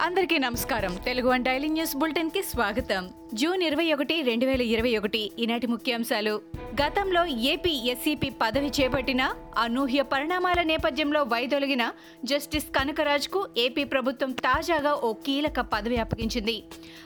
అందరికీ నమస్కారం. Telugu one daily news బులెటిన్కి స్వాగతం. జూన్ ఇరవై ఒకటి రెండు వేల ఇరవై ఒకటి ఈనాటి ముఖ్యాంశాలు. గతంలో ఏపీ ఎస్సీపీ పదవి చేపట్టిన అనూహ్య పరిణామాల నేపథ్యంలో వైదొలిగిన జస్టిస్ కనకరాజ్కు ఏపీ ప్రభుత్వం తాజాగా ఓ కీలక పదవి అప్పగించింది.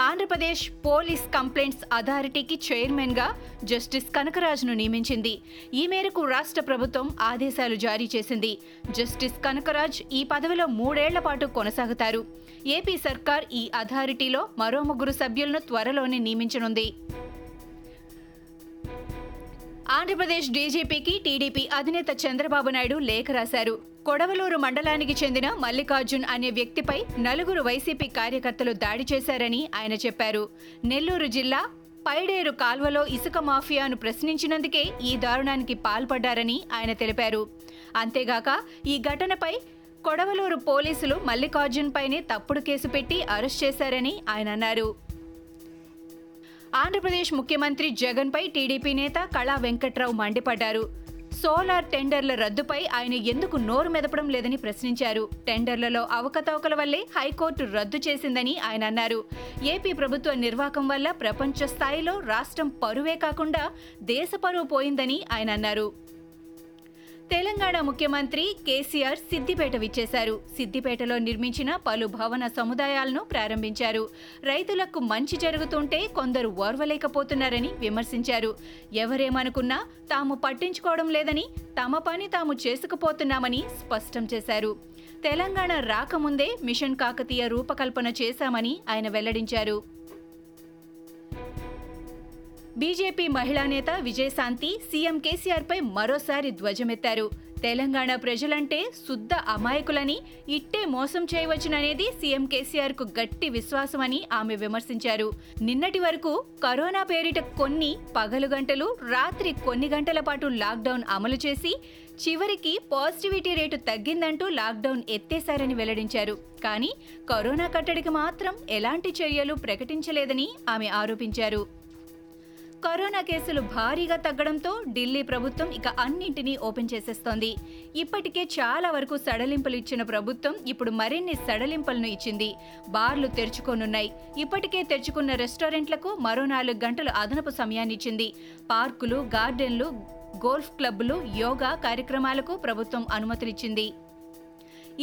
ఆంధ్రప్రదేశ్ పోలీస్ కంప్లైంట్స్ అథారిటీకి చైర్మన్గా జస్టిస్ కనకరాజ్ను నియమించింది. ఈ మేరకు రాష్ట్ర ప్రభుత్వం ఆదేశాలు జారీ చేసింది. జస్టిస్ కనకరాజ్ ఈ పదవిలో మూడేళ్ళ పాటు కొనసాగుతారు. ఏపీ సర్కార్ ఈ అథారిటీలో మరో ముగ్గురు సభ్యులను త్వరలో త్వరలోనే నియమించనుంది. ఆంధ్రప్రదేశ్ డీజీపీకి టీడీపీ అధినేత చంద్రబాబు నాయుడు లేఖ రాశారు. కొడవలూరు మండలానికి చెందిన మల్లికార్జున్ అనే వ్యక్తిపై నలుగురు వైసీపీ కార్యకర్తలు దాడి చేశారని ఆయన చెప్పారు. నెల్లూరు జిల్లా పైడేరు కాల్వలో ఇసుక మాఫియాను ప్రశ్నించినందుకే ఈ దారుణానికి పాల్పడ్డారని ఆయన తెలిపారు. అంతేగాక ఈ ఘటనపై కొడవలూరు పోలీసులు మల్లికార్జున్ పైనే తప్పుడు కేసు పెట్టి అరెస్ట్ చేశారని ఆయన అన్నారు. ఆంధ్రప్రదేశ్ ముఖ్యమంత్రి జగన్పై టీడీపీ నేత కళా వెంకట్రావు మండిపడ్డారు. సోలార్ టెండర్ల రద్దుపై ఆయన ఎందుకు నోరు మెదపడం లేదని ప్రశ్నించారు. టెండర్లలో అవకతవకల వల్లే హైకోర్టు రద్దు చేసిందని ఆయన అన్నారు. ఏపీ ప్రభుత్వ నిర్వాహకం వల్ల ప్రపంచ స్థాయిలో రాష్ట్రం పరువే కాకుండా దేశ పరువు పోయిందని ఆయన అన్నారు. తెలంగాణ ముఖ్యమంత్రి కేసీఆర్ సిద్దిపేట విచ్చేశారు. సిద్దిపేటలో నిర్మించిన పలు భవన సముదాయాలను ప్రారంభించారు. రైతులకు మంచి జరుగుతుంటే కొందరు ఓర్వలేకపోతున్నారని విమర్శించారు. ఎవరేమనుకున్నా తాము పట్టించుకోవడం లేదని తమ పని తాము చేసుకుపోతున్నామని స్పష్టం చేశారు. తెలంగాణ రాకముందే మిషన్ కాకతీయ రూపకల్పన చేశామని ఆయన వెల్లడించారు. బీజేపీ మహిళా నేత విజయశాంతి సీఎం కేసీఆర్పై మరోసారి ధ్వజమెత్తారు. తెలంగాణ ప్రజలంటే శుద్ధ అమాయకులని ఇట్టే మోసం చేయవచ్చుననేది సీఎం కేసీఆర్కు గట్టి విశ్వాసమని ఆమె విమర్శించారు. నిన్నటి వరకు కరోనా పేరిట కొన్ని పగలు గంటలు రాత్రి కొన్ని గంటల పాటు లాక్డౌన్ అమలు చేసి చివరికి పాజిటివిటీ రేటు తగ్గిందంటూ లాక్డౌన్ ఎత్తేశారని వెల్లడించారు. కానీ కరోనా కట్టడికి మాత్రం ఎలాంటి చర్యలు ప్రకటించలేదని ఆమె ఆరోపించారు. కరోనా కేసులు భారీగా తగ్గడంతో ఢిల్లీ ప్రభుత్వం ఇక అన్నింటినీ ఓపెన్ చేసేస్తోంది. ఇప్పటికే చాలా వరకు సడలింపులు ఇచ్చిన ప్రభుత్వం ఇప్పుడు మరిన్ని సడలింపులను ఇచ్చింది. బార్లు తెరుచుకోనున్నాయి. ఇప్పటికే తెరుచుకున్న రెస్టారెంట్లకు మరో నాలుగు గంటలు అదనపు సమయాన్ని ఇచ్చింది. పార్కులు గార్డెన్లు గోల్ఫ్ క్లబ్లు యోగా కార్యక్రమాలకు ప్రభుత్వం అనుమతులిచ్చింది.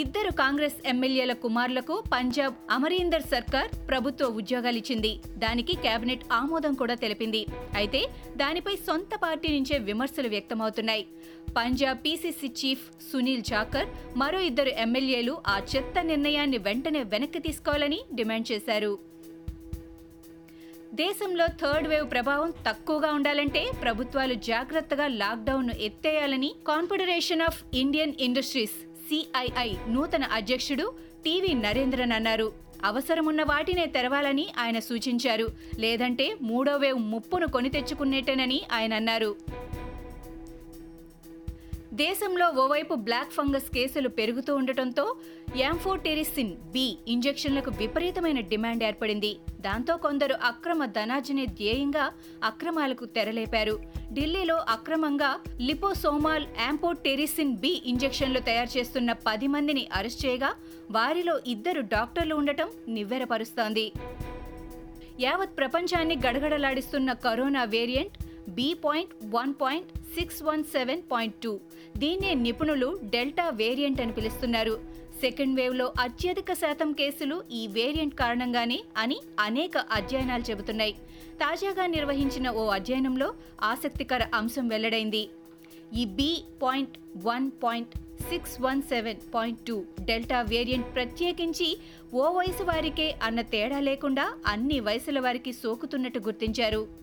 ఇద్దరు కాంగ్రెస్ ఎమ్మెల్యేల కుమారులకు పంజాబ్ అమరీందర్ సర్కార్ ప్రభుత్వ ఉద్యోగాలిచ్చింది దానికి కేబినెట్ ఆమోదం కూడా తెలిపింది. అయితే దానిపై సొంత పార్టీ నుంచే విమర్శలు వ్యక్తమవుతున్నాయి. పంజాబ్ పీసీసీ చీఫ్ సునీల్ జాకర్ మరో ఇద్దరు ఎమ్మెల్యేలు ఆ చెత్త నిర్ణయాన్ని వెంటనే వెనక్కి తీసుకోవాలని డిమాండ్ చేశారు. దేశంలో థర్డ్ వేవ్ ప్రభావం తక్కువగా ఉండాలంటే ప్రభుత్వాలు జాగ్రత్తగా లాక్డౌన్ను ఎత్తేయాలని confederation of Indian industries CII నూతన అధ్యక్షుడు టీవీ నరేంద్రన్ అన్నారు. అవసరమున్న వాటినే తెరవాలని ఆయన సూచించారు. లేదంటే మూడో వేవ్ ముప్పును కొని తెచ్చుకునేటేనని ఆయన అన్నారు. దేశంలో ఓవైపు బ్లాక్ ఫంగస్ కేసులు పెరుగుతూ ఉండటంతో యాంఫోటెరిసిన్ బి ఇంజెక్షన్లకు విపరీతమైన డిమాండ్ ఏర్పడింది. దాంతో కొందరు అక్రమ ధనార్జనే ధ్యేయంగా అక్రమాలకు తెరలేపారు. ఢిల్లీలో అక్రమంగా లిపోసోమాల్ యాంపోటెరిసిన్ బి ఇంజెక్షన్లు తయారు చేస్తున్న పది మందిని అరెస్ట్ చేయగా వారిలో ఇద్దరు డాక్టర్లు ఉండటం నివ్వెరపరుస్తోంది. యావత్ ప్రపంచాన్ని గడగడలాడిస్తున్న corona variant B point one point six one seven point two. దీన్నే నిపుణులు డెల్టా వేరియంట్ అని పిలుస్తున్నారు. సెకండ్ వేవ్లో అత్యధిక శాతం కేసులు ఈ వేరియంట్ కారణంగానే అని అనేక అధ్యయనాలు చెబుతున్నాయి. తాజాగా నిర్వహించిన ఓ అధ్యయనంలో ఆసక్తికర అంశం వెల్లడైంది. ఈ B point one point six one seven point two delta variant ప్రత్యేకించి ఓ వయసు వారికే అన్న తేడా లేకుండా అన్ని వయసుల వారికి సోకుతున్నట్టు గుర్తించారు.